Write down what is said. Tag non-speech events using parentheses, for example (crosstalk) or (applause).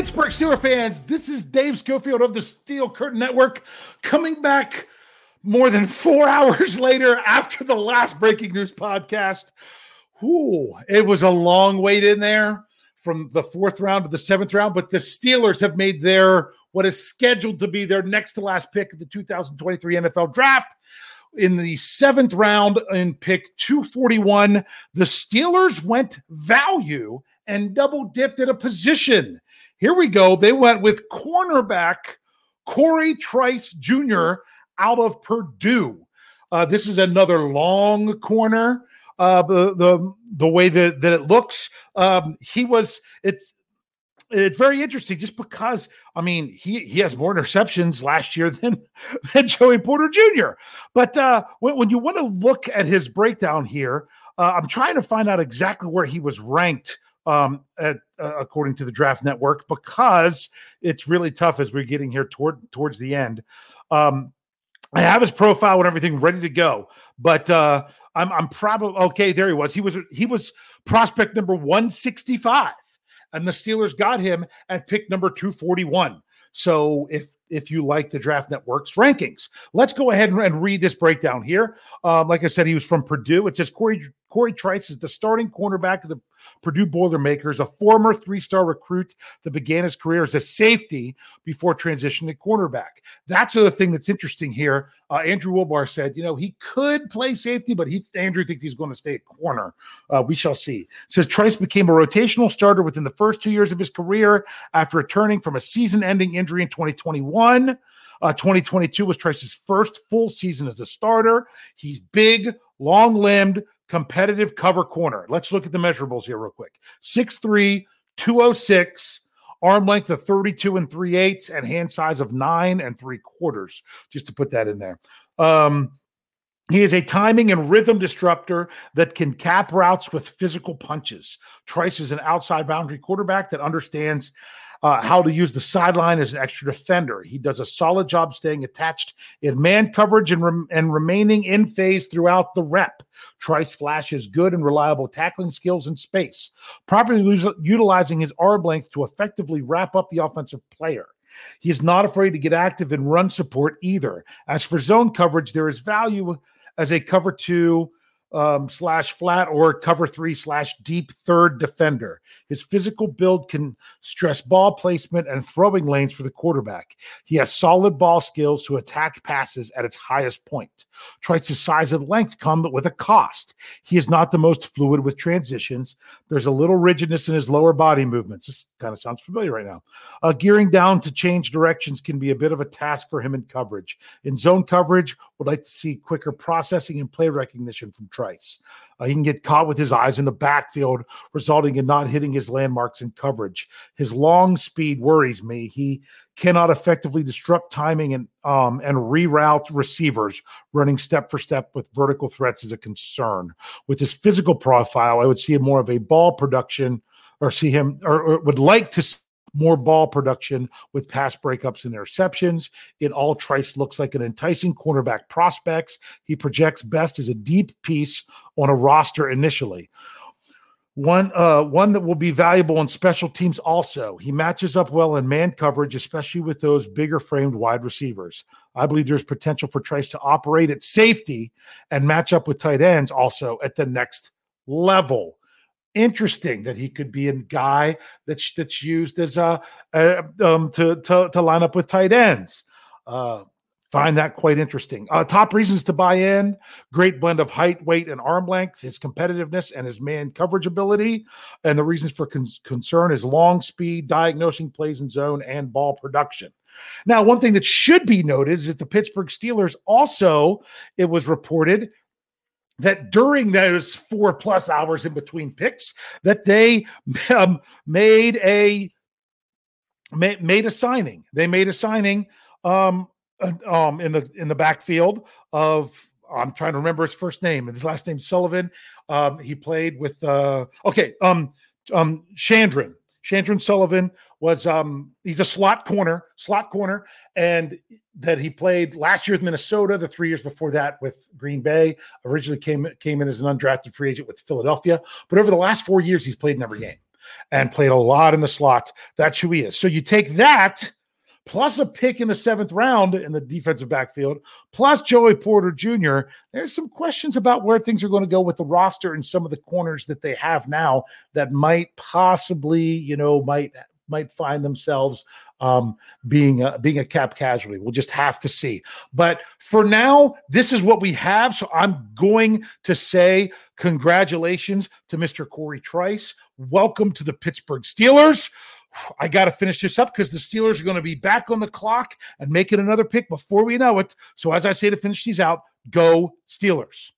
Pittsburgh Steeler fans, this is Dave Schofield of the Steel Curtain Network coming back more than four (laughs) hours later after the last breaking news podcast. Ooh, it was a long wait in there from the fourth round to the seventh round, but the Steelers have made their what is scheduled to be their next to last pick of the 2023 NFL draft. In the seventh round, in pick 241, the Steelers went value and double dipped at a position. Here we go. They went with cornerback Cory Trice Jr. out of Purdue. Uh, this is another long corner. Uh, the the the way that that it looks, um, he was. It's it's very interesting just because I mean he he has more interceptions last year (laughs) than than Joey Porter Jr. But uh, when, when you want to look at his breakdown here, uh, I'm trying to find out exactly where he was ranked um, at, uh, according to the Draft Network, because it's really tough as we're getting here toward towards the end. Um, I have his profile and everything ready to go, but uh, I'm I'm probably okay. There he was. He was he was prospect number 165, and the Steelers got him at pick number 241. So if if you like the Draft Network's rankings. Let's go ahead and, read this breakdown here. Um, like I said, he was from Purdue. It says Cory Cory Trice is the starting cornerback of the Purdue Boilermakers, a former three-star recruit that began his career as a safety before transitioning to cornerback. That's the thing that's interesting here. Uh, Andrew Wilbar said, you know, he could play safety, but he Andrew thinks he's going to stay at corner. Uh, we shall see. Says Trice became a rotational starter within the first two years of his career after returning from a season-ending injury in 2021. Uh, 2022 was Trice's first full season as a starter. He's big, long limbed, competitive cover corner. Let's look at the measurables here, real quick 6'3, 206, arm length of 32 and 3 eighths, and hand size of nine and three quarters, just to put that in there. Um, he is a timing and rhythm disruptor that can cap routes with physical punches. Trice is an outside boundary quarterback that understands uh, how to use the sideline as an extra defender. He does a solid job staying attached in man coverage and, and remaining in phase throughout the rep. Trice flashes good and reliable tackling skills in space, properly utilizing his arm length to effectively wrap up the offensive player. He is not afraid to get active in run support either. As for zone coverage, there is value as a cover two um, slash flat or cover three slash deep third defender. His physical build can stress ball placement and throwing lanes for the quarterback. He has solid ball skills to attack passes at its highest point. Trice's size and length come with a cost. He is not the most fluid with transitions. There's a little rigidness in his lower body movements. This kind of sounds familiar right now. Uh, gearing down to change directions can be a bit of a task for him in coverage. In zone coverage, would like to see quicker processing and play recognition from. Uh, he can get caught with his eyes in the backfield, resulting in not hitting his landmarks in coverage. His long speed worries me. He cannot effectively disrupt timing and um, and reroute receivers. Running step for step with vertical threats is a concern. With his physical profile, I would see more of a ball production, or see him, or, or would like to more ball production with pass breakups and interceptions. It all Trice looks like an enticing cornerback prospects. He projects best as a deep piece on a roster initially. One uh, one that will be valuable in special teams also. He matches up well in man coverage, especially with those bigger framed wide receivers. I believe there's potential for Trice to operate at safety and match up with tight ends also at the next level interesting that he could be a guy that's that's used as a, a um, to, to to line up with tight ends. Uh, find that quite interesting. Uh, top reasons to buy in: great blend of height, weight, and arm length, his competitiveness, and his man coverage ability. And the reasons for con- concern is long speed, diagnosing plays in zone, and ball production. Now, one thing that should be noted is that the Pittsburgh Steelers also, it was reported, that during those four plus hours in between picks that they um, made a made a signing they made a signing um, um, in the in the backfield of I'm trying to remember his first name and his last name Sullivan. Um, he played with uh, okay, um, um, Chandron. Chandron Sullivan was um he's a slot corner, slot corner, and that he played last year with Minnesota, the three years before that with Green Bay. Originally came came in as an undrafted free agent with Philadelphia, but over the last four years, he's played in every game. and played a lot in the slot. That's who he is. So you take that plus a pick in the seventh round in the defensive backfield, plus Joey Porter Jr., there's some questions about where things are going to go with the roster and some of the corners that they have now that might possibly, you know, might might find themselves um, being a, being a cap casualty. We'll just have to see. But for now, this is what we have. So I'm going to say congratulations to Mr. Cory Trice. Welcome to the Pittsburgh Steelers. I got to finish this up because the Steelers are going to be back on the clock and making another pick before we know it. So, as I say to finish these out, go Steelers.